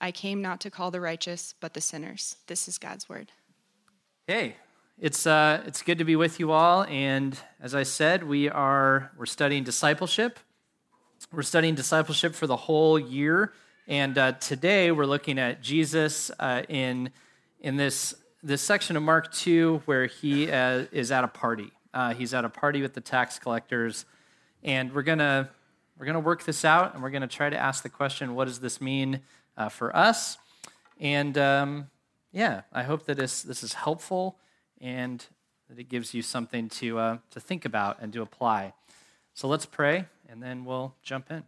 I came not to call the righteous, but the sinners. This is God's word. Hey, it's uh, it's good to be with you all, and as I said, we are we're studying discipleship. We're studying discipleship for the whole year, and uh, today we're looking at Jesus uh, in in this this section of Mark two where he uh, is at a party. Uh, he's at a party with the tax collectors, and we're gonna we're gonna work this out, and we're gonna try to ask the question: What does this mean uh, for us? And um, yeah, I hope that this this is helpful and that it gives you something to uh, to think about and to apply. So let's pray, and then we'll jump in.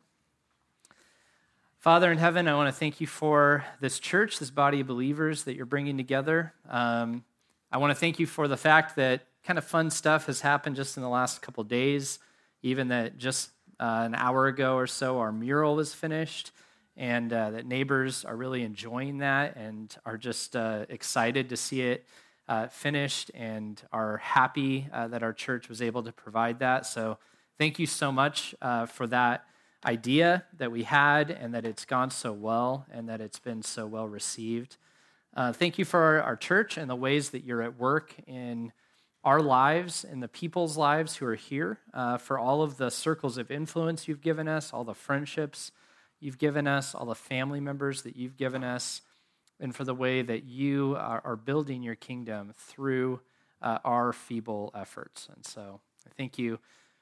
Father in heaven, I want to thank you for this church, this body of believers that you're bringing together. Um, I want to thank you for the fact that kind of fun stuff has happened just in the last couple days, even that just uh, an hour ago or so, our mural was finished, and uh, that neighbors are really enjoying that and are just uh, excited to see it uh, finished and are happy uh, that our church was able to provide that. So, thank you so much uh, for that idea that we had and that it's gone so well and that it's been so well received. Uh, thank you for our, our, church and the ways that you're at work in our lives and the people's lives who are here, for all of the circles of influence you've given us, all the friendships you've given us, all the family members that you've given us, and for the way that you are, are building your kingdom through uh, our feeble efforts. And so I thank you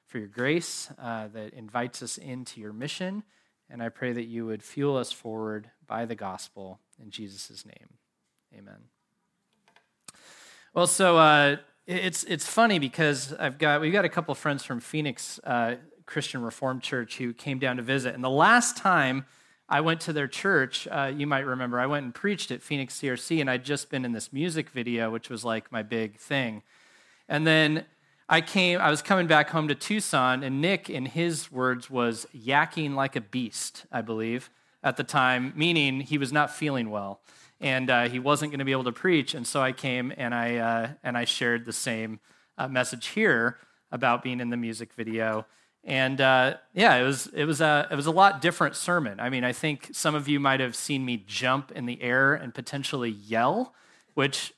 for your grace uh, that invites us into your mission. And I pray that you would fuel us forward by the gospel in Jesus' name. Amen. Well, so uh, it's it's funny because I've got we've got a couple friends from Phoenix uh, Christian Reformed Church who came down to visit, and the last time I went to their church, uh, you might remember, I went and preached at Phoenix CRC, and I'd just been in this music video, which was like my big thing, and then I came, I was coming back home to Tucson, and Nick, in his words, was yakking like a beast, I believe, at the time, meaning he was not feeling well. And uh, he wasn't going to be able to preach. And so I came and I, uh, and I shared the same uh, message here about being in the music video. And uh, yeah, it was, it, was a, it was a lot different sermon. I mean, I think some of you might have seen me jump in the air and potentially yell, which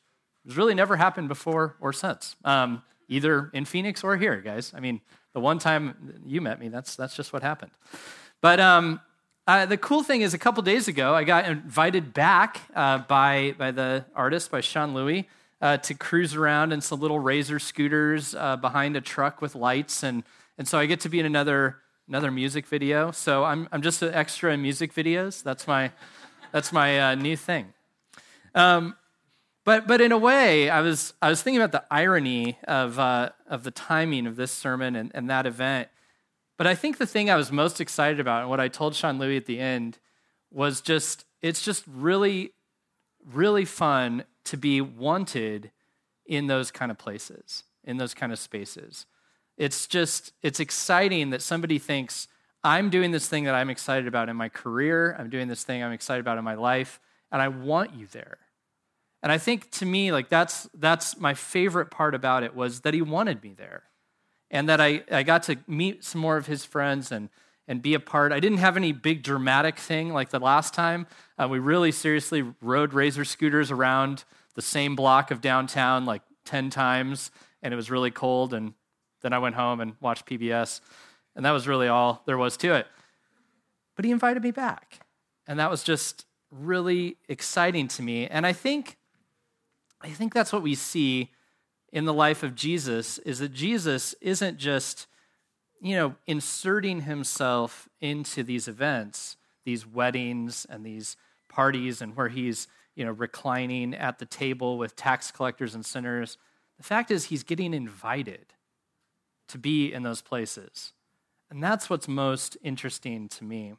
has really never happened before or since. Um, either in Phoenix or here, guys. I mean, the one time you met me, that's, that's just what happened. But um, uh, the cool thing is, a couple days ago, I got invited back uh, by, by the artist, by Sean Louis, uh, to cruise around in some little razor scooters uh, behind a truck with lights. And, and so I get to be in another, another music video. So I'm, I'm just an extra in music videos. That's my, that's my uh, new thing. Um, but, but in a way, I was, I was thinking about the irony of, uh, of the timing of this sermon and, and that event. But I think the thing I was most excited about and what I told Sean Louis at the end was just, it's just really, really fun to be wanted in those kind of places, in those kind of spaces. It's just, it's exciting that somebody thinks, I'm doing this thing that I'm excited about in my career, I'm doing this thing I'm excited about in my life, and I want you there. And I think to me, like that's that's my favorite part about it was that he wanted me there. And that I, I got to meet some more of his friends and and be a part. I didn't have any big dramatic thing like the last time. Uh, we really seriously rode razor scooters around the same block of downtown like 10 times, and it was really cold. And then I went home and watched PBS, and that was really all there was to it. But he invited me back, and that was just really exciting to me. And I think I think that's what we see in the life of Jesus is that Jesus isn't just, you know, inserting himself into these events, these weddings and these parties and where he's, you know, reclining at the table with tax collectors and sinners. The fact is he's getting invited to be in those places. And that's what's most interesting to me.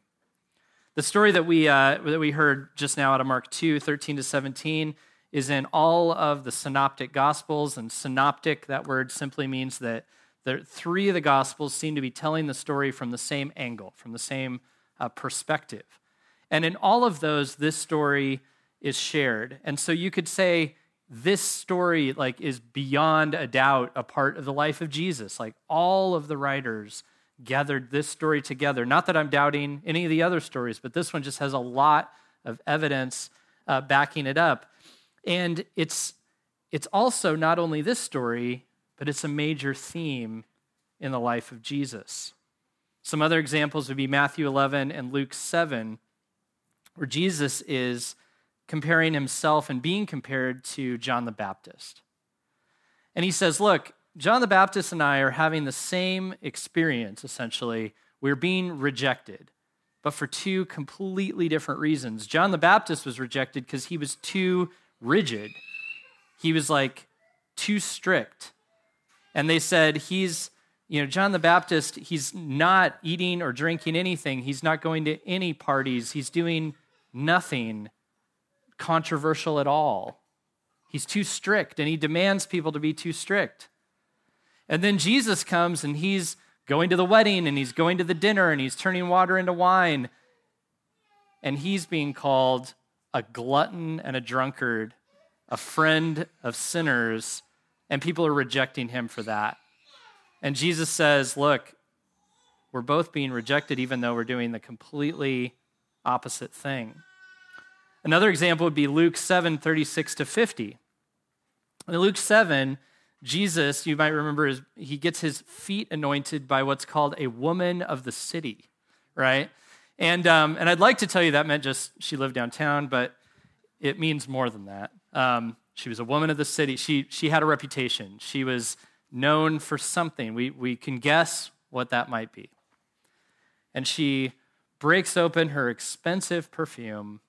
The story that we, uh, that we heard just now out of Mark 2 13 to 17 is in all of the synoptic gospels. And synoptic, that word simply means that the three of the gospels seem to be telling the story from the same angle, from the same uh, perspective. And in all of those, this story is shared. And so you could say this story like is beyond a doubt a part of the life of Jesus. Like all of the writers gathered this story together. Not that I'm doubting any of the other stories, but this one just has a lot of evidence uh, backing it up. And it's, it's also not only this story, but it's a major theme in the life of Jesus. Some other examples would be Matthew 11 and Luke 7, where Jesus is comparing himself and being compared to John the Baptist. And he says, Look, John the Baptist and I are having the same experience, essentially. We're being rejected, but for two completely different reasons. John the Baptist was rejected because he was too rigid, he was like too strict. And they said, He's, you know, John the Baptist, he's not eating or drinking anything, he's not going to any parties, he's doing nothing controversial at all. He's too strict, and he demands people to be too strict. And then Jesus comes and he's going to the wedding and he's going to the dinner and he's turning water into wine. And he's being called a glutton and a drunkard, a friend of sinners, and people are rejecting him for that. And Jesus says, Look, we're both being rejected even though we're doing the completely opposite thing. Another example would be Luke 7 36 to 50. In Luke 7, Jesus, you might remember, is he gets his feet anointed by what's called a woman of the city, right? And, um, and I'd like to tell you that meant just she lived downtown, but it means more than that. Um, she was a woman of the city. She, she had a reputation. She was known for something. We, we can guess what that might be. And she breaks open her expensive perfume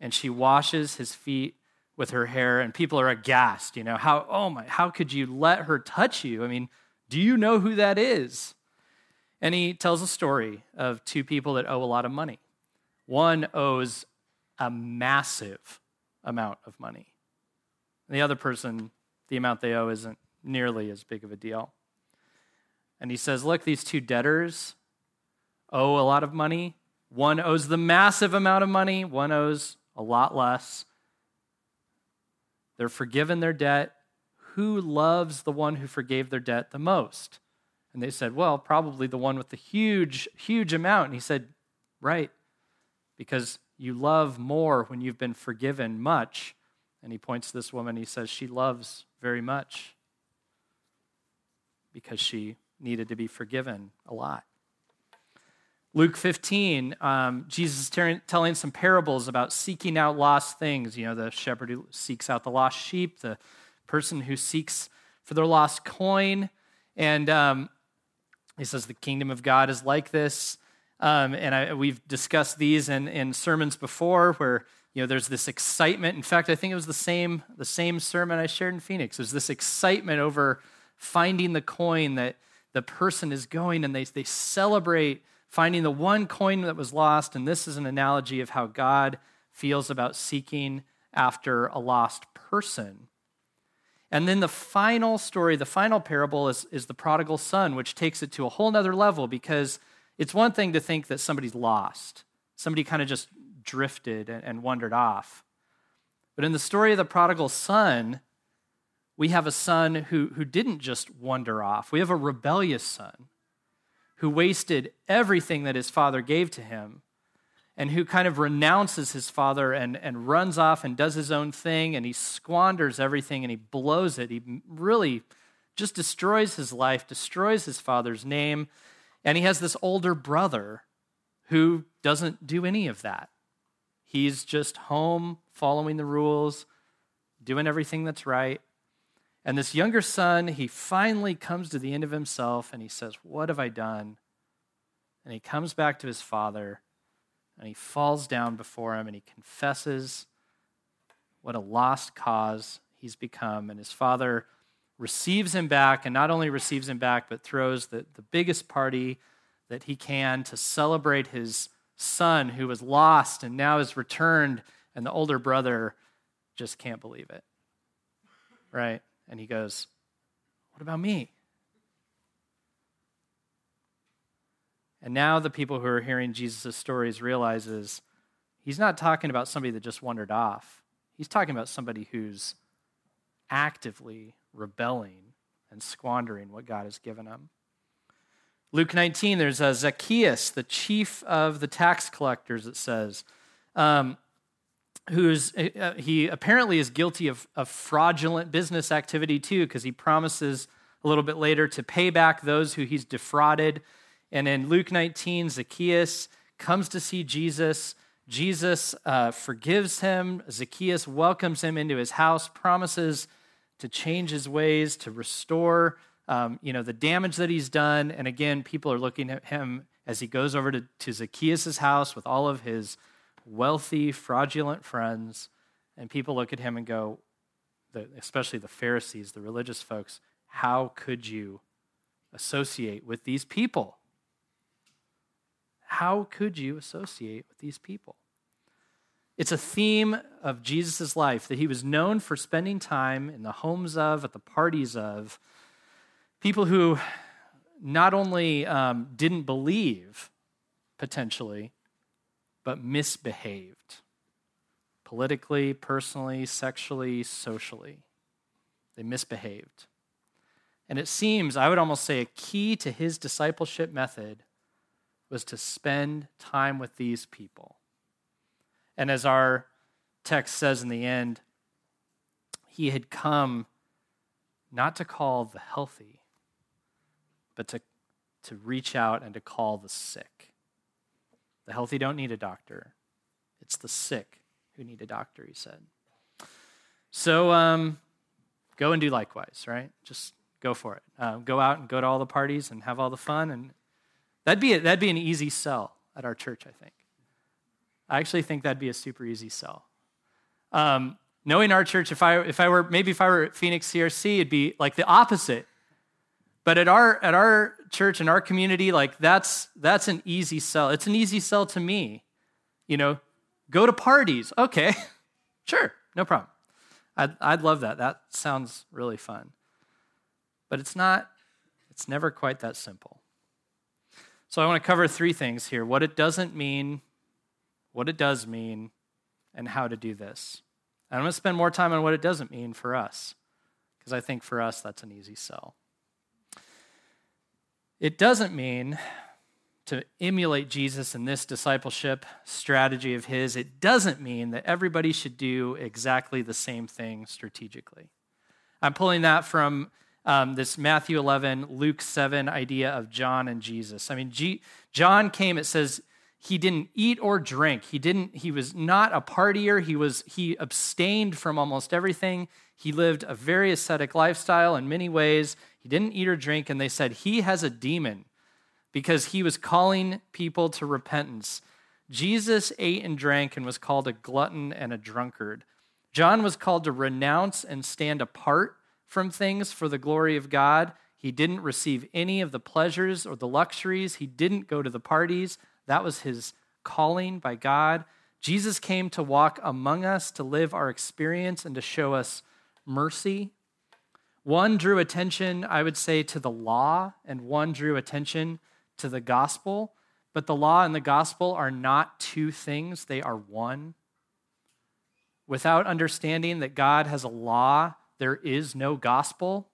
and she washes his feet with her hair and people are aghast you know how oh my how could you let her touch you? I mean do you know who that is? And he tells a story of two people that owe a lot of money. One owes a massive amount of money. The other person the amount they owe isn't nearly as big of a deal. And he says look these two debtors owe a lot of money. One owes the massive amount of money. One owes a lot less they're forgiven their debt. Who loves the one who forgave their debt the most? And they said, Well, probably the one with the huge, huge amount. And he said, Right, because you love more when you've been forgiven much. And he points to this woman, he says, She loves very much because she needed to be forgiven a lot. Luke 15, um, Jesus is ter- telling some parables about seeking out lost things. You know, the shepherd who seeks out the lost sheep, the person who seeks for their lost coin. And um, he says the kingdom of God is like this. Um, and I, we've discussed these in, in sermons before where you know there's this excitement. In fact, I think it was the same, the same sermon I shared in Phoenix. There's this excitement over finding the coin that the person is going and they, they celebrate finding the one coin that was lost. And this is an analogy of how God feels about seeking after a lost person. And then the final story, the final parable is, is the prodigal son, which takes it to a whole nother level because it's one thing to think that somebody's lost, somebody kind of just drifted and, and wandered off. But in the story of the prodigal son, we have a son who, who didn't just wander off. We have a rebellious son who wasted everything that his father gave to him and who kind of renounces his father and, and runs off and does his own thing and he squanders everything and he blows it. He really just destroys his life, destroys his father's name. And he has this older brother who doesn't do any of that. He's just home, following the rules, doing everything that's right. And this younger son, he finally comes to the end of himself and he says, What have I done? And he comes back to his father and he falls down before him and he confesses what a lost cause he's become. And his father receives him back, and not only receives him back, but throws the, the biggest party that he can to celebrate his son who was lost and now is returned, and the older brother just can't believe it. Right? And he goes, What about me? And now the people who are hearing Jesus' stories realizes he's not talking about somebody that just wandered off. He's talking about somebody who's actively rebelling and squandering what God has given him. Luke 19, there's a Zacchaeus, the chief of the tax collectors, it says, um, who's uh, he apparently is guilty of, of fraudulent business activity too, because he promises a little bit later to pay back those who he's defrauded. And in Luke 19, Zacchaeus comes to see Jesus. Jesus uh, forgives him. Zacchaeus welcomes him into his house, promises to change his ways, to restore um, you know, the damage that he's done. And again, people are looking at him as he goes over to, to Zacchaeus' house with all of his wealthy, fraudulent friends. And people look at him and go, especially the Pharisees, the religious folks, how could you associate with these people? How could you associate with these people? It's a theme of Jesus' life that he was known for spending time in the homes of, at the parties of, people who not only um, didn't believe, potentially, but misbehaved politically, personally, sexually, socially. They misbehaved. And it seems, I would almost say, a key to his discipleship method was to spend time with these people. And as our text says in the end, he had come not to call the healthy, but to, to reach out and to call the sick. The healthy don't need a doctor, it's the sick who need a doctor, he said. So um, go and do likewise, right? Just go for it. Uh, go out and go to all the parties and have all the fun. And that'd be, a, that'd be an easy sell at our church, I think. I actually think that'd be a super easy sell. Um, knowing our church, if I, if I were, maybe if I were at Phoenix CRC, it'd be like the opposite. But at our, at our church and our community, like that's, that's an easy sell. It's an easy sell to me. You know, go to parties. Okay, sure, no problem. I'd, I'd love that. That sounds really fun. But it's not, it's never quite that simple. So I want to cover three things here what it doesn't mean what it does mean, and how to do this. And I'm going to spend more time on what it doesn't mean for us, because I think for us that's an easy sell. It doesn't mean to emulate Jesus in this discipleship strategy of his. It doesn't mean that everybody should do exactly the same thing strategically. I'm pulling that from um, this Matthew 11, Luke 7 idea of John and Jesus. I mean, G- John came, it says, he didn't eat or drink he didn't he was not a partier he was he abstained from almost everything he lived a very ascetic lifestyle in many ways he didn't eat or drink and they said he has a demon because he was calling people to repentance. Jesus ate and drank and was called a glutton and a drunkard. John was called to renounce and stand apart from things for the glory of god. He didn't receive any of the pleasures or the luxuries. He didn't go to the parties. That was his calling by God. Jesus came to walk among us, to live our experience, and to show us mercy. One drew attention, I would say, to the law, and one drew attention to the gospel. But the law and the gospel are not two things, they are one. Without understanding that God has a law, there is no gospel.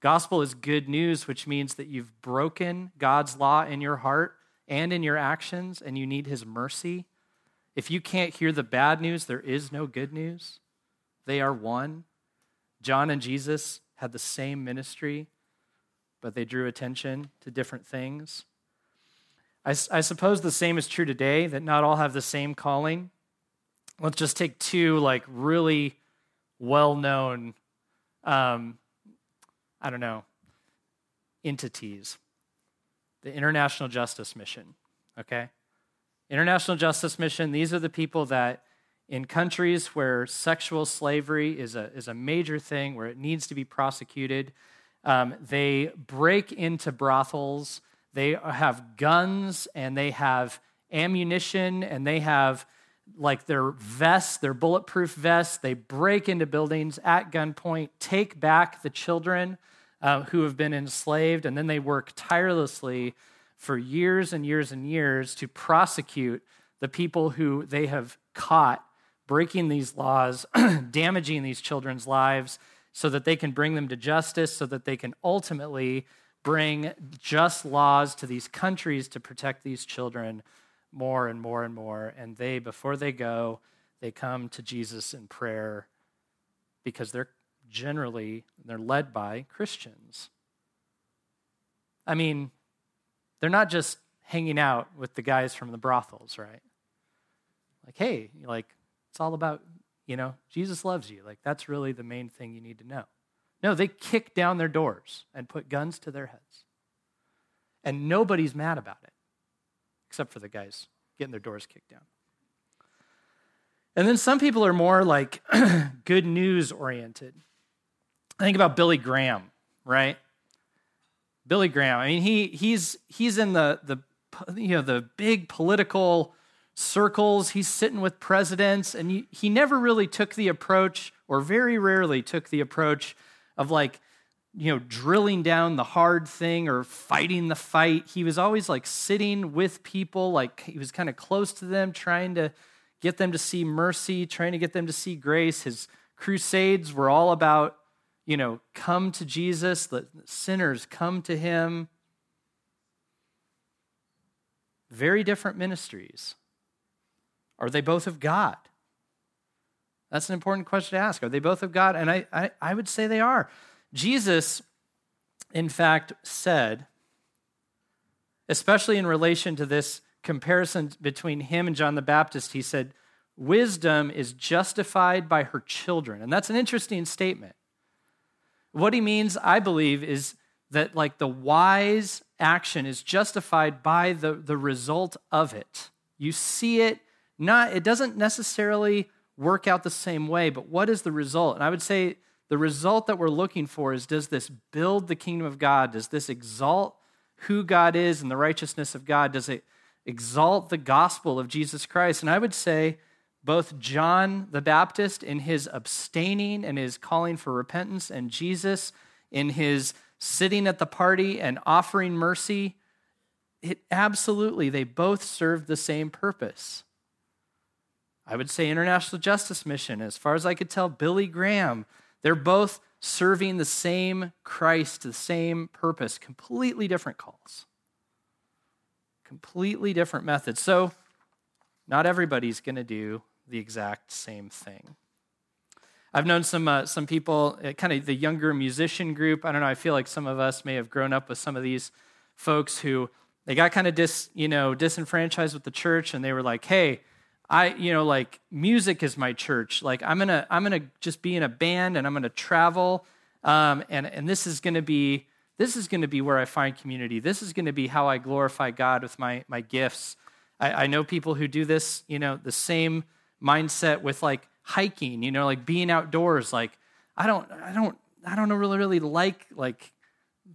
Gospel is good news, which means that you've broken God's law in your heart and in your actions, and you need his mercy. If you can't hear the bad news, there is no good news. They are one. John and Jesus had the same ministry, but they drew attention to different things. I, I, suppose the same is true today, that not all have the same calling. Let's just take two, like, really well known, um, I don't know, entities the International Justice Mission, okay? International Justice Mission, these are the people that in countries where sexual slavery is a, is a major thing, where it needs to be prosecuted, um, they break into brothels, they have guns, and they have ammunition and they have like their vests, their bulletproof vests. They break into buildings at gunpoint, take back the children uh, who have been enslaved, and then they work tirelessly for years and years and years to prosecute the people who they have caught breaking these laws, damaging these children's lives, so that they can bring them to justice, so that they can ultimately bring just laws to these countries to protect these children more and more and more. And they, before they go, they come to Jesus in prayer because they're generally they're led by Christians. I mean, they're not just hanging out with the guys from the brothels, right? Like, hey, like it's all about, you know, Jesus loves you. Like that's really the main thing you need to know. No, they kick down their doors and put guns to their heads. And nobody's mad about it, except for the guys getting their doors kicked down. And then some people are more like good news oriented. I think about Billy Graham, right? Billy Graham. I mean, he he's he's in the the you know the big political circles. He's sitting with presidents, and he, never really took the approach, or very rarely took the approach of like you know drilling down the hard thing or fighting the fight. He was always like sitting with people, like he was kind of close to them, trying to get them to see mercy, trying to get them to see grace. His crusades were all about you know, come to Jesus, let sinners come to him. Very different ministries. Are they both of God? That's an important question to ask. Are they both of God? And I, I, I would say they are. Jesus, in fact, said, especially in relation to this comparison between him and John the Baptist, he said, Wisdom is justified by her children. And that's an interesting statement. What he means, I believe, is that like the wise action is justified by the, the result of it. You see it, not it doesn't necessarily work out the same way, but what is the result? And I would say the result that we're looking for is does this build the kingdom of God? Does this exalt who God is and the righteousness of God? Does it exalt the gospel of Jesus Christ? And I would say both John the Baptist in his abstaining and his calling for repentance, and Jesus in his sitting at the party and offering mercy, it absolutely, they both serve the same purpose. I would say International Justice Mission, as far as I could tell, Billy Graham, they're both serving the same Christ, the same purpose, completely different calls, completely different methods. So, not everybody's going to do the exact same thing. I've known some uh, some people, uh, kind of the younger musician group. I don't know. I feel like some of us may have grown up with some of these folks who they got kind of dis, you know, disenfranchised with the church, and they were like, "Hey, I, you know, like music is my church. Like I'm gonna I'm gonna just be in a band, and I'm gonna travel, um, and and this is gonna be this is gonna be where I find community. This is gonna be how I glorify God with my my gifts. I, I know people who do this, you know, the same mindset with like hiking, you know, like being outdoors. Like, I don't, I don't, I don't really, really like like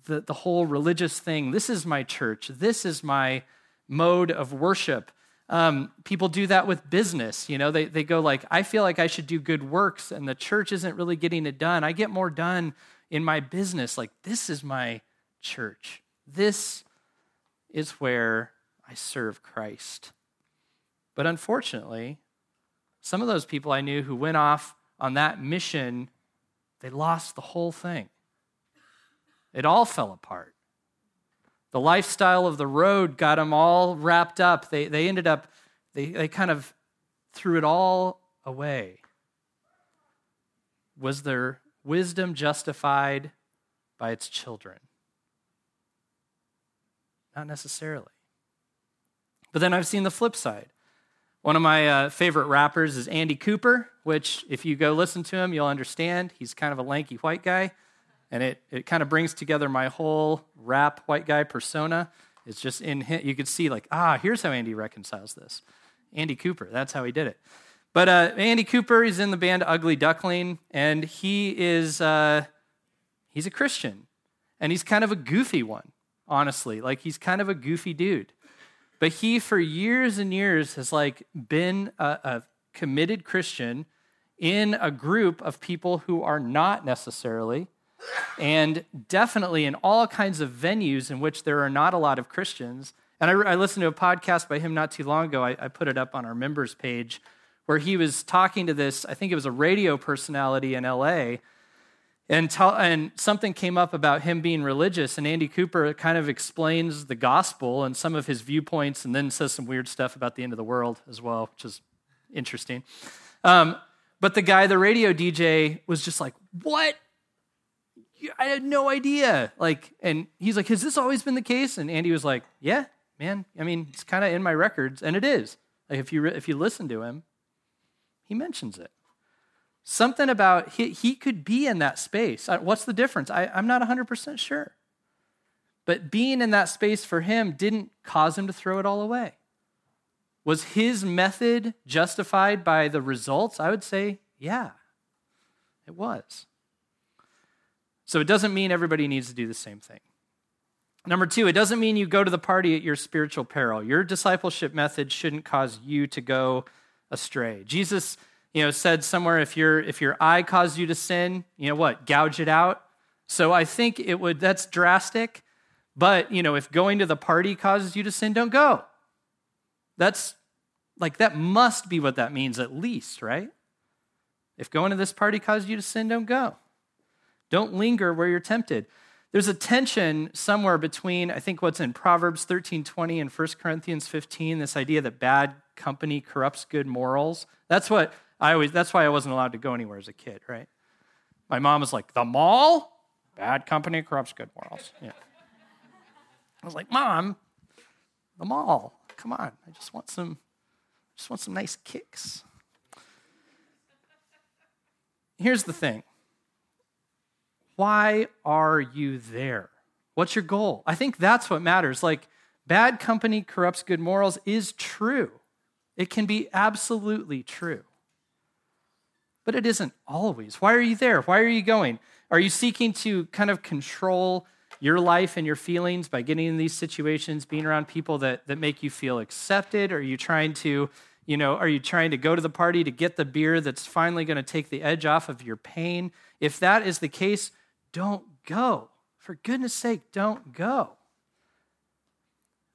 the, the whole religious thing. This is my church. This is my mode of worship. Um, people do that with business. You know, they, they go like, I feel like I should do good works, and the church isn't really getting it done. I get more done in my business. Like, this is my church. This is where I serve Christ. But unfortunately, some of those people I knew who went off on that mission, they lost the whole thing. It all fell apart. The lifestyle of the road got them all wrapped up. They, they ended up, they, they kind of threw it all away. Was their wisdom justified by its children? Not necessarily. But then I've seen the flip side. One of my uh, favorite rappers is Andy Cooper, which, if you go listen to him, you'll understand. He's kind of a lanky white guy, and it, it kind of brings together my whole rap white guy persona. It's just in him, you could see, like, ah, here's how Andy reconciles this. Andy Cooper, that's how he did it. But uh, Andy Cooper, he's in the band Ugly Duckling, and he is, uh, he's a Christian. And he's kind of a goofy one, honestly. Like, he's kind of a goofy dude. But he, for years and years, has like been a, a committed Christian in a group of people who are not necessarily, and definitely in all kinds of venues in which there are not a lot of Christians. And I, I listened to a podcast by him not too long ago. I, I put it up on our members page where he was talking to this, I think it was a radio personality in LA and, and something came up about him being religious, and Andy Cooper kind of explains the gospel and some of his viewpoints, and then says some weird stuff about the end of the world as well, which is interesting. Um, but the guy, the radio DJ, was just like, "What? I had no idea." Like, and he's like, "Has this always been the case?" And Andy was like, "Yeah, man. I mean, it's kind of in my records, and it is. Like, if you if you listen to him, he mentions it." Something about he, he could be in that space. What's the difference? I, I'm not 100% sure. But being in that space for him didn't cause him to throw it all away. Was his method justified by the results? I would say, yeah, it was. So it doesn't mean everybody needs to do the same thing. Number two, it doesn't mean you go to the party at your spiritual peril. Your discipleship method shouldn't cause you to go astray. Jesus you know, said somewhere if your if your eye caused you to sin, you know what, gouge it out. So I think it would that's drastic, but you know, if going to the party causes you to sin, don't go. That's like that must be what that means at least, right? If going to this party causes you to sin, don't go. Don't linger where you're tempted. There's a tension somewhere between, I think, what's in Proverbs 13 20 and 1 Corinthians 15, this idea that bad company corrupts good morals. That's what I always, that's why I wasn't allowed to go anywhere as a kid, right? My mom was like, the mall? Bad company corrupts good morals. Yeah. I was like, Mom, the mall. Come on. I just want some, I just want some nice kicks. Here's the thing. Why are you there? What's your goal? I think that's what matters. Like, bad company corrupts good morals is true. It can be absolutely true. But it isn't always. Why are you there? Why are you going? Are you seeking to kind of control your life and your feelings by getting in these situations, being around people that, that make you feel accepted? Are you trying to, you know, are you trying to go to the party to get the beer that's finally going to take the edge off of your pain? If that is the case, don't go. For goodness sake, don't go.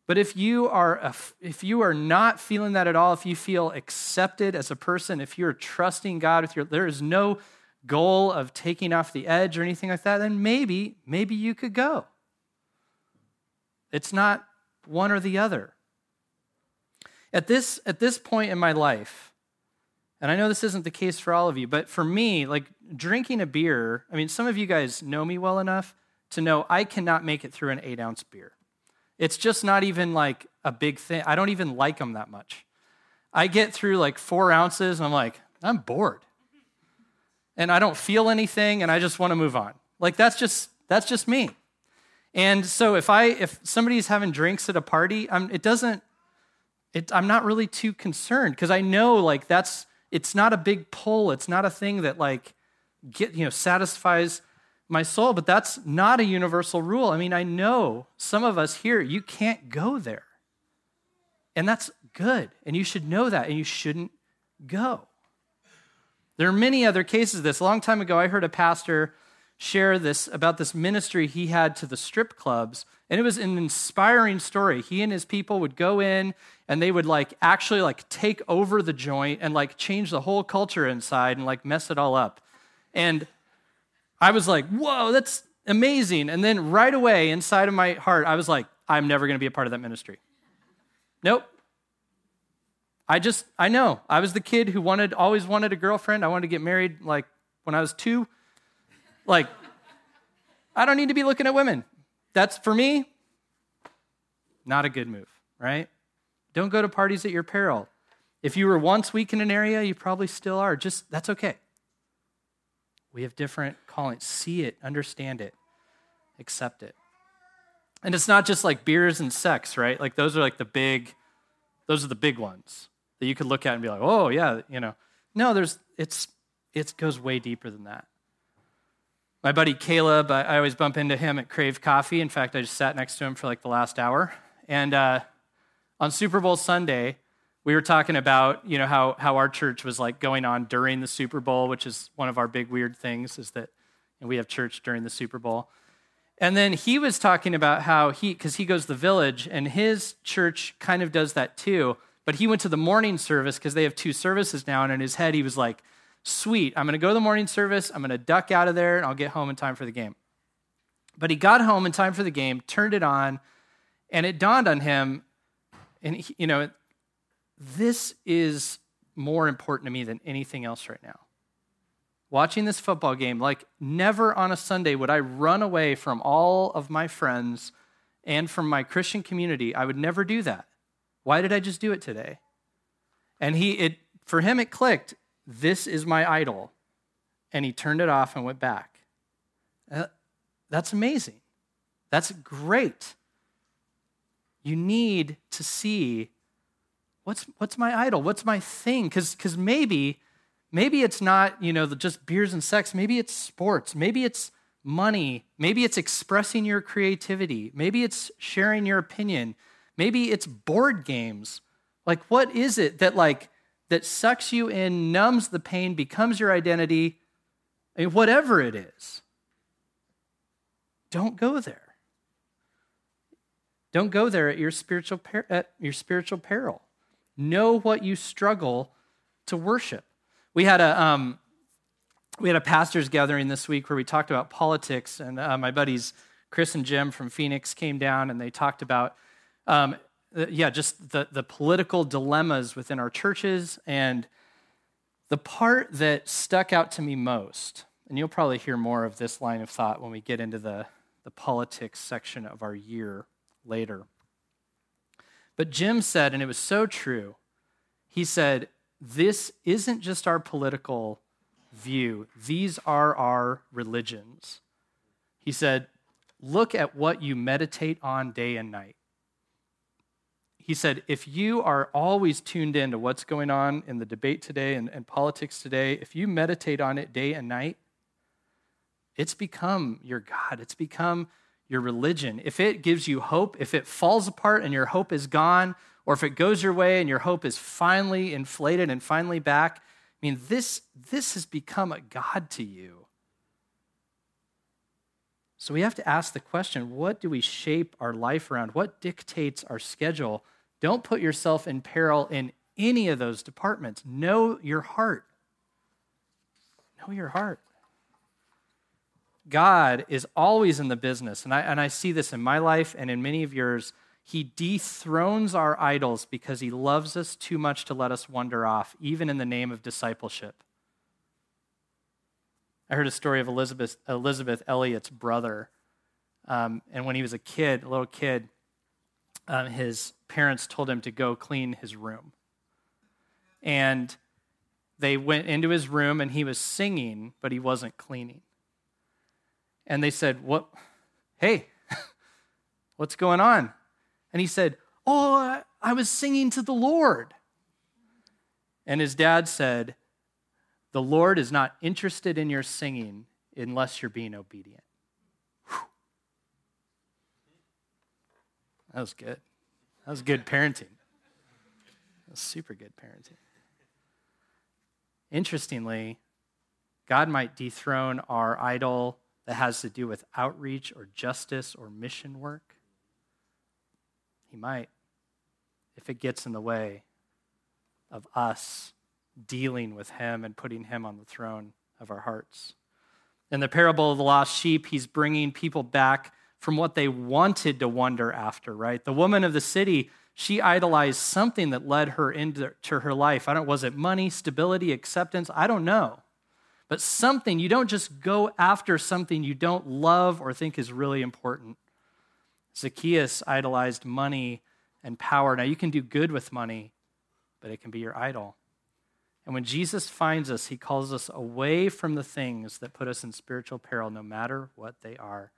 But if you are if you are not feeling that at all, if you feel accepted as a person, if you're trusting God with your there is no goal of taking off the edge or anything like that, then maybe maybe you could go. It's not one or the other. At this at this point in my life, and I know this isn't the case for all of you, but for me, like drinking a beer, I mean, some of you guys know me well enough to know I cannot make it through an eight ounce beer. It's just not even like a big thing. I don't even like them that much. I get through like four ounces and I'm like, I'm bored. And I don't feel anything and I just want to move on. Like that's just that's just me. And so if I if somebody's having drinks at a party, I'm, it doesn't it, I'm not really too concerned because I know like that's it's not a big pull. It's not a thing that like get you know satisfies my soul, but that's not a universal rule. I mean, I know some of us here, you can't go there. And that's good. And you should know that, and you shouldn't go. There are many other cases of this. A long time ago, I heard a pastor share this about this ministry he had to the strip clubs and it was an inspiring story he and his people would go in and they would like actually like take over the joint and like change the whole culture inside and like mess it all up and I was like, whoa, that's amazing. And then right away inside of my heart, I was like, I'm never going to be a part of that ministry. Nope. I just, I know. I was the kid who wanted, always wanted a girlfriend. I wanted to get married like when I was two. Like, I don't need to be looking at women. That's for me, not a good move, right? Don't go to parties at your peril. If you were once weak in an area, you probably still are. Just, that's okay. We have different callings. See it, understand it, accept it. And it's not just like beers and sex, right? Like those are like the big, those are the big ones that you could look at and be like, oh yeah, you know. No, there's it's it goes way deeper than that. My buddy Caleb, I, I always bump into him at Crave Coffee. In fact, I just sat next to him for like the last hour, and uh, On Super Bowl Sunday, we were talking about, you know, how, how our church was like going on during the Super Bowl, which is one of our big weird things, is that we have church during the Super Bowl. And then he was talking about how he, because he goes to the village, and his church kind of does that too. But he went to the morning service because they have two services now. And in his head, he was like, sweet, I'm going to go to the morning service. I'm going to duck out of there, and I'll get home in time for the game. But he got home in time for the game, turned it on, and it dawned on him, and he, you know, this is more important to me than anything else right now watching this football game, like never on a Sunday would I run away from all of my friends and from my Christian community. I would never do that. Why did I just do it today? And he it for him it clicked. This is my idol. And he turned it off and went back. Uh, that's amazing. That's great. You need to see what's what's my idol? What's my thing? Cuz maybe Maybe it's not, you know, just beers and sex. Maybe it's sports. Maybe it's money. Maybe it's expressing your creativity. Maybe it's sharing your opinion. Maybe it's board games. Like, what is it that, like, that sucks you in, numbs the pain, becomes your identity? I mean, whatever it is, don't go there. Don't go there at your spiritual, per- at your spiritual peril. Know what you struggle to worship. We had a um, we had a pastors gathering this week where we talked about politics, and uh, my buddies Chris and Jim from Phoenix came down and they talked about um, Uh, yeah, just the the political dilemmas within our churches and the part that stuck out to me most, and you'll probably hear more of this line of thought when we get into the, the politics section of our year later. But Jim said, and it was so true, he said, this isn't just our political view, these are our religions. He said, Look at what you meditate on day and night. He said, if you are always tuned in to what's going on in the debate today and, and politics today, if you meditate on it day and night, it's become your God. It's become your religion. If it gives you hope, if it falls apart and your hope is gone, or if it goes your way and your hope is finally inflated and finally back, I mean, this, this has become a God to you. So we have to ask the question what do we shape our life around? What dictates our schedule? Don't put yourself in peril in any of those departments. Know your heart. Know your heart. God is always in the business, and I, and I see this in my life and in many of yours he dethrones our idols because he loves us too much to let us wander off, even in the name of discipleship. I heard a story of Elisabeth, Elisabeth Elliot's brother. Um, and when he was a kid, a little kid, um, his parents told him to go clean his room. And they went into his room and he was singing, but he wasn't cleaning. And they said, What? Hey, what's going on? And he said, Oh, I was singing to the Lord. And his dad said, The Lord is not interested in your singing unless you're being obedient. Whew. That was good. That was good parenting. That was super good parenting. Interestingly, God might dethrone our idol that has to do with outreach or justice or mission work. He might, if it gets in the way of us dealing with Him and putting Him on the throne of our hearts. In the parable of the lost sheep, He's bringing people back from what they wanted to wonder after, right? The woman of the city, she idolized something that led her into her life. I don't was it money, stability, acceptance? I don't know. But something, you don't just go after something you don't love or think is really important. Zacchaeus idolized money and power. Now, you can do good with money, but it can be your idol. And when Jesus finds us, he calls us away from the things that put us in spiritual peril, no matter what they are.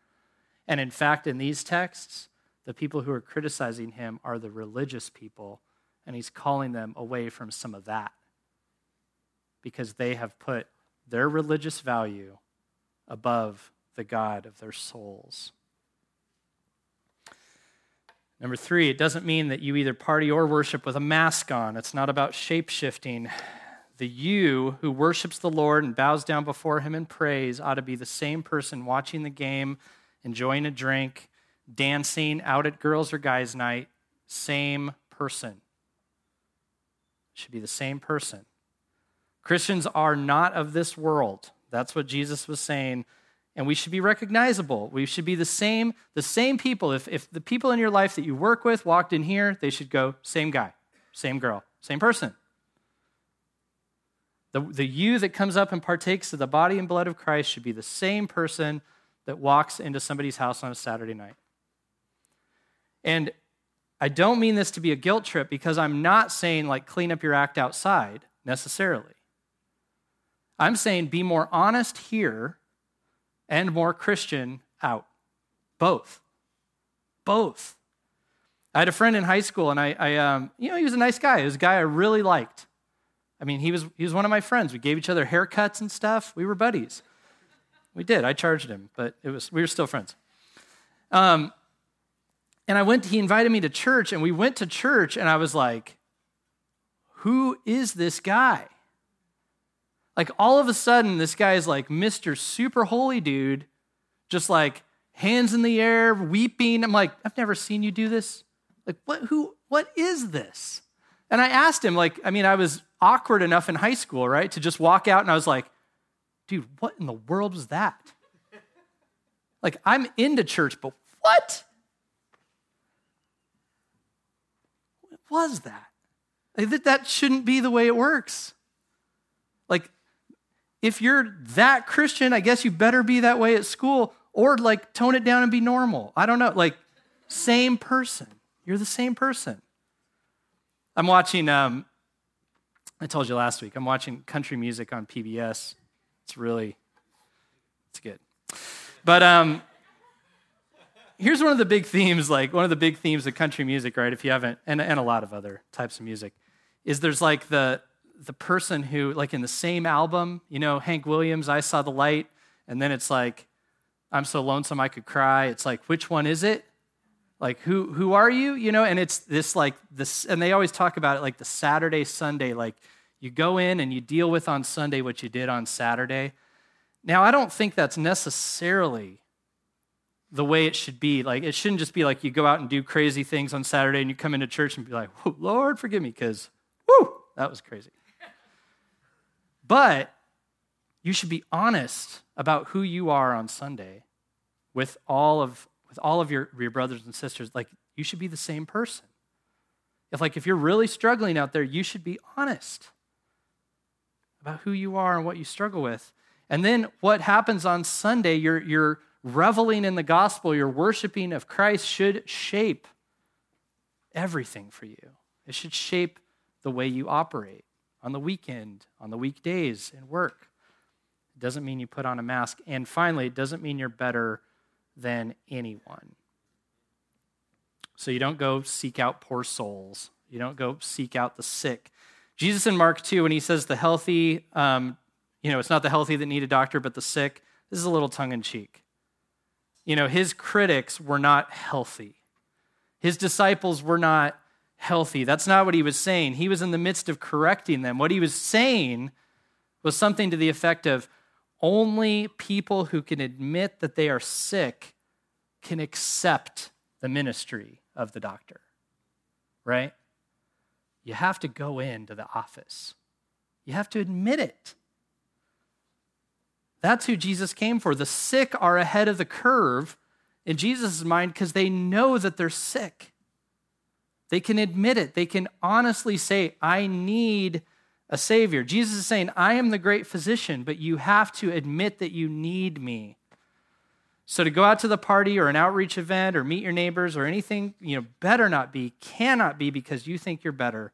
And in fact, in these texts, the people who are criticizing him are the religious people, and he's calling them away from some of that because they have put their religious value above the God of their souls. Number three, it doesn't mean that you either party or worship with a mask on. It's not about shape shifting. The you who worships the Lord and bows down before him in praise ought to be the same person watching the game, enjoying a drink, dancing out at girls' or guys' night. Same person. Should be the same person. Christians are not of this world. That's what Jesus was saying and we should be recognizable. We should be the same, the same people. If, if the people in your life that you work with walked in here, they should go, same guy, same girl, same person. The, the you that comes up and partakes of the body and blood of Christ should be the same person that walks into somebody's house on a Saturday night. And I don't mean this to be a guilt trip because I'm not saying like clean up your act outside necessarily. I'm saying be more honest here and more Christian out. Both. Both. I had a friend in high school, and I, I um, you know, he was a nice guy. He was a guy I really liked. I mean, he was, he was one of my friends. We gave each other haircuts and stuff. We were buddies. We did. I charged him, but it was, we were still friends. Um, and I went, he invited me to church, and we went to church, and I was like, who is this guy? Like all of a sudden, this guy is like Mr. Super Holy Dude, just like hands in the air, weeping. I'm like, I've never seen you do this. Like, what, who, what is this? And I asked him, like, I mean, I was awkward enough in high school, right, to just walk out and I was like, dude, what in the world was that? Like, I'm into church, but what? What was that? Like, that shouldn't be the way it works. Like, if you're that Christian, I guess you better be that way at school or like tone it down and be normal. I don't know. Like, same person. You're the same person. I'm watching, um, I told you last week, I'm watching country music on PBS. It's really, it's good. But um, here's one of the big themes, like one of the big themes of country music, right? If you haven't, and, and a lot of other types of music, is there's like the, the person who, like in the same album, you know, Hank Williams, I Saw the Light, and then it's like, I'm so lonesome I could cry. It's like, which one is it? Like, who, who are you? You know, and it's this like this, and they always talk about it like the Saturday, Sunday, like you go in and you deal with on Sunday what you did on Saturday. Now, I don't think that's necessarily the way it should be. Like, it shouldn't just be like you go out and do crazy things on Saturday and you come into church and be like, Lord, forgive me, because, whoo, that was crazy. But you should be honest about who you are on Sunday with all of with all of your, your brothers and sisters. Like you should be the same person. If like if you're really struggling out there, you should be honest about who you are and what you struggle with. And then what happens on Sunday, you're you're reveling in the gospel, your worshiping of Christ should shape everything for you. It should shape the way you operate on the weekend, on the weekdays, and work. It doesn't mean you put on a mask. And finally, it doesn't mean you're better than anyone. So you don't go seek out poor souls, you don't go seek out the sick. Jesus in Mark 2, when he says the healthy, um, you know, it's not the healthy that need a doctor, but the sick, this is a little tongue in cheek. You know, his critics were not healthy. His disciples were not healthy. That's not what he was saying. He was in the midst of correcting them. What he was saying was something to the effect of only people who can admit that they are sick can accept the ministry of the doctor, right? You have to go into the office, you have to admit it. That's who Jesus came for. The sick are ahead of the curve in Jesus' mind because they know that they're sick. They can admit it. They can honestly say, I need a Savior. Jesus is saying, I am the great physician, but you have to admit that you need me. So to go out to the party or an outreach event or meet your neighbors or anything, you know, better not be, cannot be because you think you're better.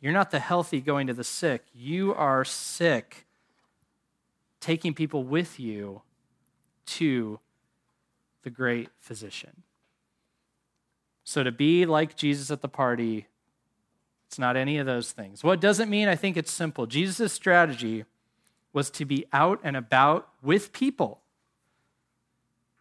You're not the healthy going to the sick. You are sick, taking people with you to the great physician. So to be like Jesus at the party, it's not any of those things. What does it mean? I think it's simple. Jesus' strategy was to be out and about with people,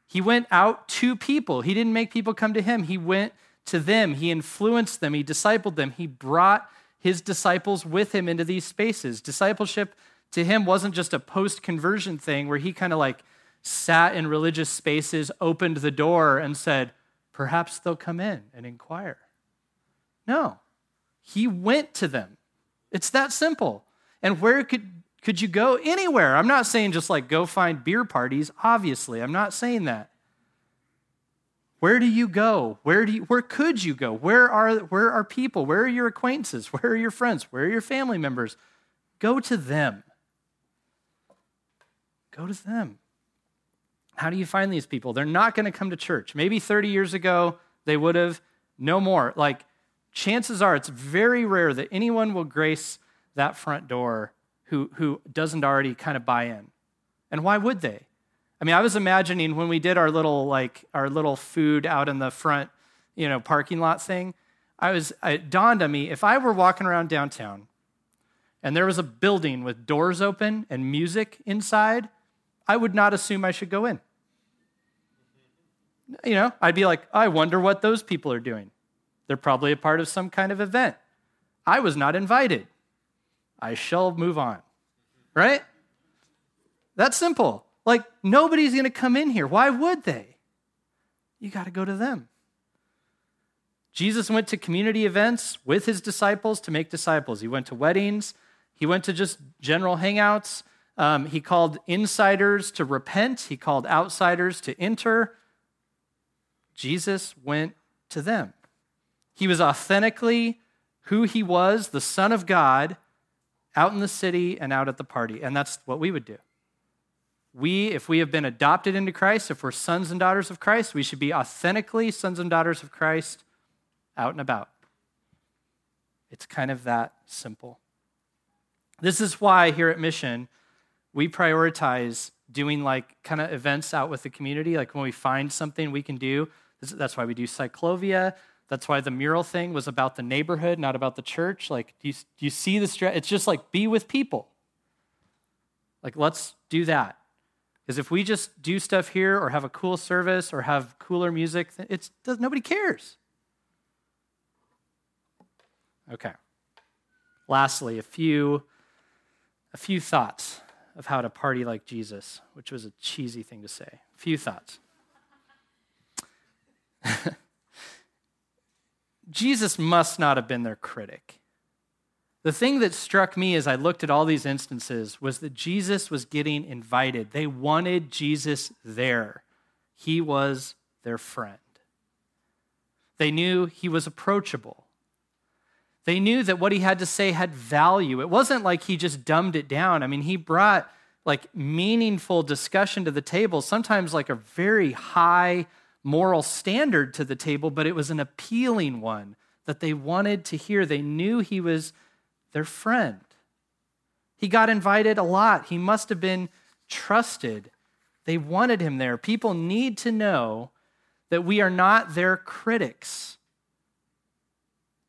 He went out to people. He didn't make people come to him. He went to them. He influenced them. He discipled them. He brought his disciples with him into these spaces. Discipleship to him wasn't just a post conversion thing where he kind of like sat in religious spaces, opened the door, and said, Perhaps they'll come in and inquire. No, he went to them. It's that simple. And where could, could you go? Anywhere. I'm not saying just like go find beer parties, obviously. I'm not saying that. Where do you go? Where do you, where could you go? Where are where are people? Where are your acquaintances? Where are your friends? Where are your family members? Go to them. Go to them. How do you find these people? They're not going to come to church. Maybe 30 years ago they would have, no more. Like chances are it's very rare that anyone will grace that front door who who doesn't already kind of buy in. And why would they? I mean, I was imagining when we did our little like our little food out in the front, you know, parking lot thing. I was it dawned on me if I were walking around downtown and there was a building with doors open and music inside, I would not assume I should go in. You know, I'd be like, oh, I wonder what those people are doing. They're probably a part of some kind of event. I was not invited. I shall move on. Right? That's simple. Like, nobody's going to come in here. Why would they? You got to go to them. Jesus went to community events with his disciples to make disciples. He went to weddings, he went to just general hangouts. Um, he called insiders to repent, he called outsiders to enter. Jesus went to them. He was authentically who he was, the Son of God, out in the city and out at the party. And that's what we would do. We, if we have been adopted into Christ, if we're sons and daughters of Christ, we should be authentically sons and daughters of Christ out and about. It's kind of that simple. This is why here at Mission, we prioritize doing like kind of events out with the community. Like when we find something we can do, that's why we do Cyclovia. That's why the mural thing was about the neighborhood, not about the church. Like, do you, do you see the stress? It's just like be with people. Like, let's do that. Because if we just do stuff here or have a cool service or have cooler music, it's nobody cares. Okay. Lastly, a few a few thoughts of how to party like Jesus, which was a cheesy thing to say. A few thoughts. Jesus must not have been their critic. The thing that struck me as I looked at all these instances was that Jesus was getting invited. They wanted Jesus there. He was their friend. They knew he was approachable. They knew that what he had to say had value. It wasn't like he just dumbed it down. I mean, he brought like meaningful discussion to the table, sometimes like a very high moral standard to the table, but it was an appealing one that they wanted to hear. They knew he was their friend. He got invited a lot. He must have been trusted. They wanted him there. People need to know that we are not their critics,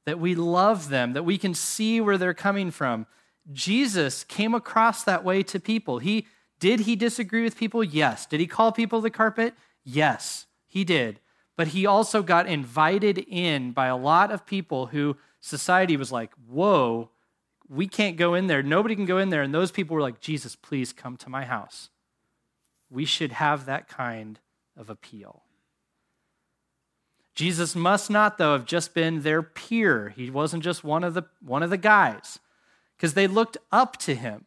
that we love them, that we can see where they're coming from. Jesus came across that way to people. He did he disagree with people? Yes. Did he call people the carpet? Yes. He did. But he also got invited in by a lot of people who society was like, whoa, we can't go in there. Nobody can go in there. And those people were like, Jesus, please come to my house. We should have that kind of appeal. Jesus must not, though, have just been their peer. He wasn't just one of the, one of the guys, because they looked up to him.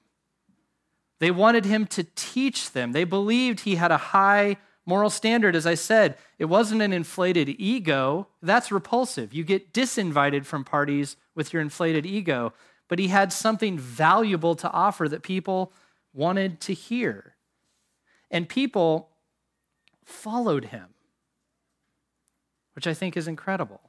They wanted him to teach them. They believed he had a high moral standard, as I said, it wasn't an inflated ego. That's repulsive. You get disinvited from parties with your inflated ego. But he had something valuable to offer that people wanted to hear. And people followed him, which I think is incredible.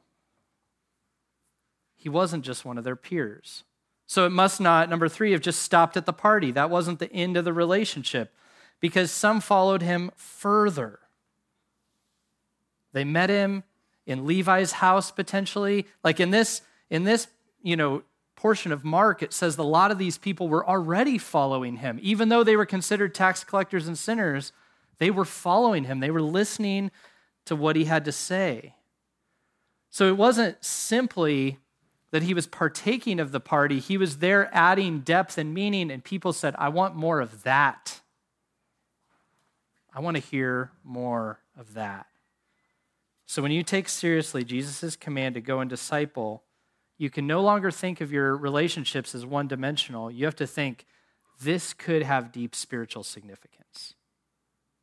He wasn't just one of their peers. So it must not, number three, have just stopped at the party. That wasn't the end of the relationship because some followed him further. They met him in Levi's house potentially. Like in this in this, you know, portion of Mark it says a lot of these people were already following him even though they were considered tax collectors and sinners. They were following him, they were listening to what he had to say. So it wasn't simply that he was partaking of the party, he was there adding depth and meaning, and people said, I want more of that. I want to hear more of that. So when you take seriously Jesus' command to go and disciple, you can no longer think of your relationships as one dimensional. You have to think, this could have deep spiritual significance.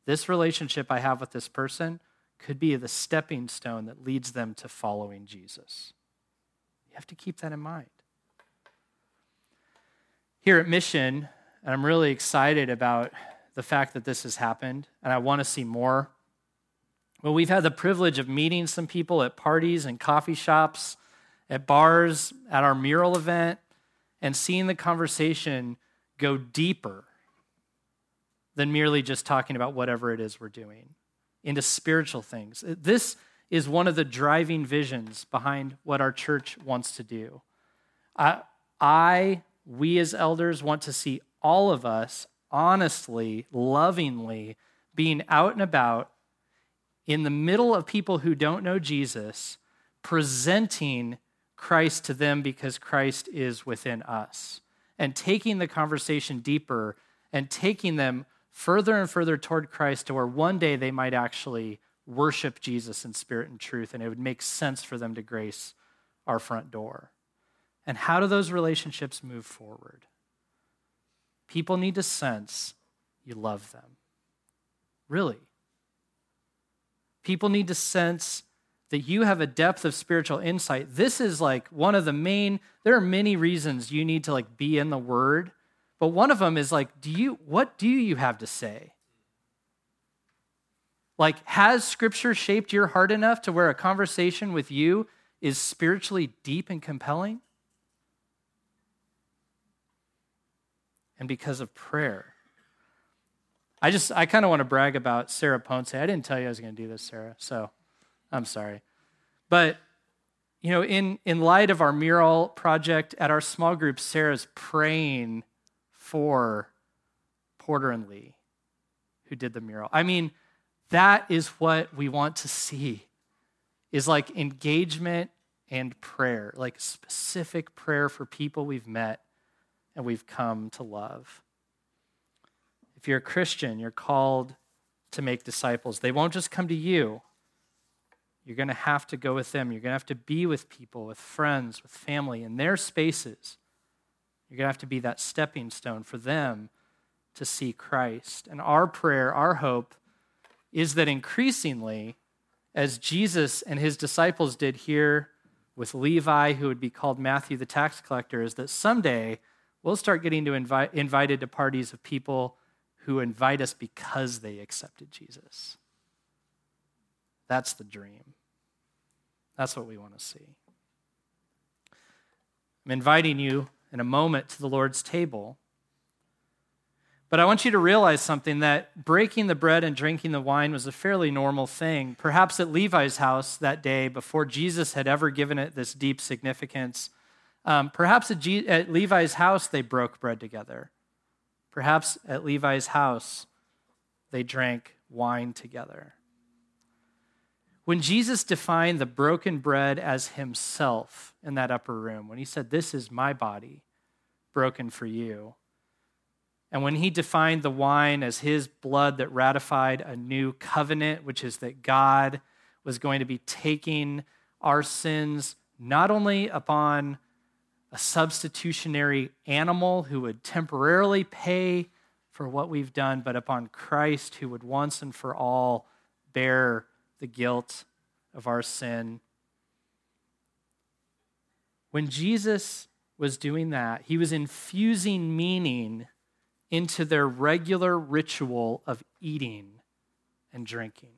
This relationship I have with this person could be the stepping stone that leads them to following Jesus. You have to keep that in mind. Here at Mission, and I'm really excited about the fact that this has happened, and I want to see more. Well, we've had the privilege of meeting some people at parties and coffee shops, at bars, at our mural event, and seeing the conversation go deeper than merely just talking about whatever it is we're doing into spiritual things. This is one of the driving visions behind what our church wants to do. I, I, we as elders want to see all of us honestly, lovingly being out and about in the middle of people who don't know Jesus, presenting Christ to them because Christ is within us, and taking the conversation deeper and taking them further and further toward Christ to where one day they might actually worship Jesus in spirit and truth, and it would make sense for them to grace our front door. And how do those relationships move forward? People need to sense you love them. Really. People need to sense that you have a depth of spiritual insight. This is like one of the main, there are many reasons you need to like be in the word but one of them is like, do you what do you have to say? Like, has scripture shaped your heart enough to where a conversation with you is spiritually deep and compelling? And because of prayer. I just, I kind of want to brag about Sarah Ponce. I didn't tell you I was going to do this, Sarah, so I'm sorry. But, you know, in, in light of our mural project at our small group, Sarah's praying for Porter and Lee, who did the mural. I mean, that is what we want to see is like engagement and prayer, like specific prayer for people we've met and we've come to love. If you're a Christian, you're called to make disciples. They won't just come to you. You're going to have to go with them. You're going to have to be with people, with friends, with family in their spaces you're going to have to be that stepping stone for them to see Christ. And our prayer, our hope, is that increasingly, as Jesus and his disciples did here with Levi, who would be called Matthew the tax collector, is that someday we'll start getting to invite, invited to parties of people who invite us because they accepted Jesus. That's the dream. That's what we want to see. I'm inviting you in a moment to the Lord's table. But I want you to realize something that breaking the bread and drinking the wine was a fairly normal thing. Perhaps at Levi's house that day, before Jesus had ever given it this deep significance, um, perhaps at, G- at Levi's house they broke bread together. Perhaps at Levi's house they drank wine together. When Jesus defined the broken bread as himself in that upper room, when he said, This is my body broken for you, and when he defined the wine as his blood that ratified a new covenant, which is that God was going to be taking our sins not only upon a substitutionary animal who would temporarily pay for what we've done, but upon Christ who would once and for all bear the guilt of our sin. When Jesus was doing that, he was infusing meaning into their regular ritual of eating and drinking.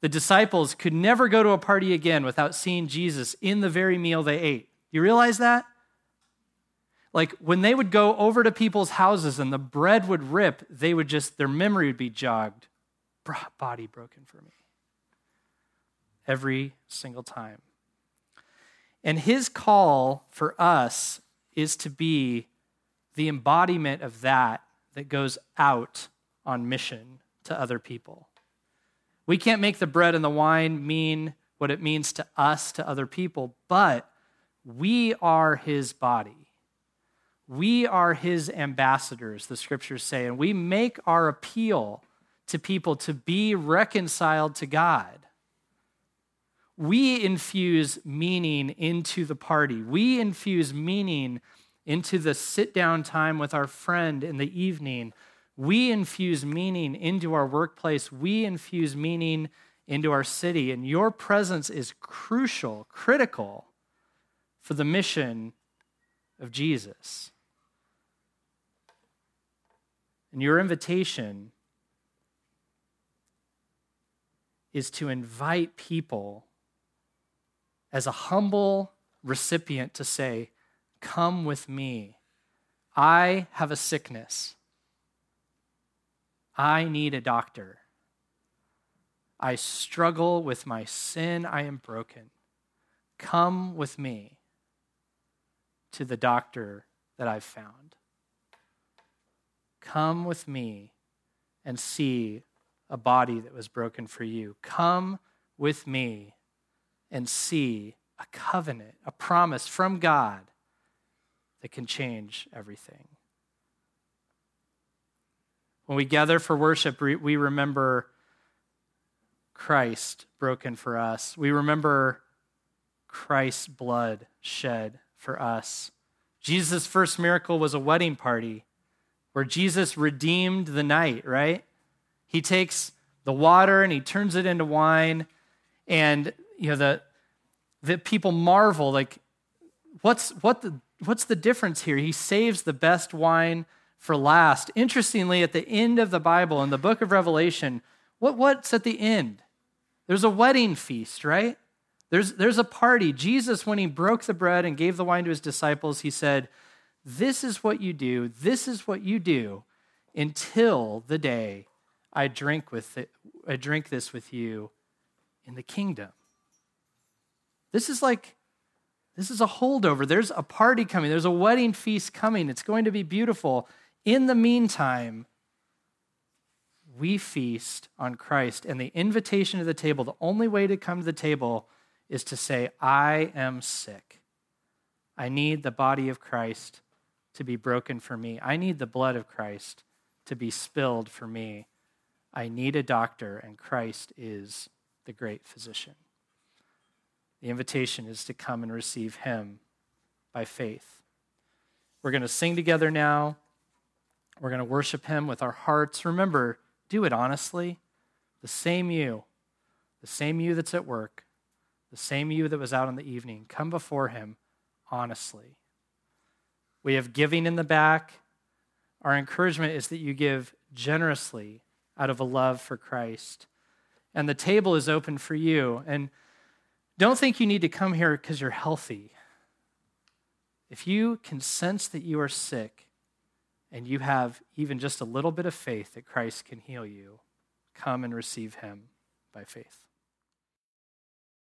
The disciples could never go to a party again without seeing Jesus in the very meal they ate. You realize that? Like when they would go over to people's houses and the bread would rip, they would just, their memory would be jogged. Body broken for me every single time. And his call for us is to be the embodiment of that that goes out on mission to other people. We can't make the bread and the wine mean what it means to us to other people, but we are his body. We are his ambassadors, the scriptures say, and we make our appeal to people to be reconciled to God. We infuse meaning into the party. We infuse meaning into the sit down time with our friend in the evening. We infuse meaning into our workplace. We infuse meaning into our city. And your presence is crucial, critical for the mission of Jesus. And your invitation is to invite people as a humble recipient to say, Come with me. I have a sickness. I need a doctor. I struggle with my sin. I am broken. Come with me to the doctor that I've found. Come with me and see a body that was broken for you. Come with me and see a covenant, a promise from God that can change everything. When we gather for worship, we remember Christ broken for us. We remember Christ's blood shed for us. Jesus' first miracle was a wedding party where Jesus redeemed the night, right? He takes the water and he turns it into wine and you know the the people marvel like what's what the what's the difference here? He saves the best wine for last. Interestingly, at the end of the Bible, in the book of Revelation, what, what's at the end? There's a wedding feast, right? There's, there's a party. Jesus, when he broke the bread and gave the wine to his disciples, he said, This is what you do, this is what you do until the day I drink, with it, I drink this with you in the kingdom. This is like, this is a holdover. There's a party coming, there's a wedding feast coming. It's going to be beautiful. In the meantime, we feast on Christ. And the invitation to the table, the only way to come to the table is to say, I am sick. I need the body of Christ to be broken for me. I need the blood of Christ to be spilled for me. I need a doctor, and Christ is the great physician. The invitation is to come and receive him by faith. We're going to sing together now. We're going to worship him with our hearts. Remember, do it honestly. The same you, the same you that's at work, the same you that was out in the evening, come before him honestly. We have giving in the back. Our encouragement is that you give generously out of a love for Christ. And the table is open for you. And don't think you need to come here because you're healthy. If you can sense that you are sick and you have even just a little bit of faith that Christ can heal you, come and receive him by faith.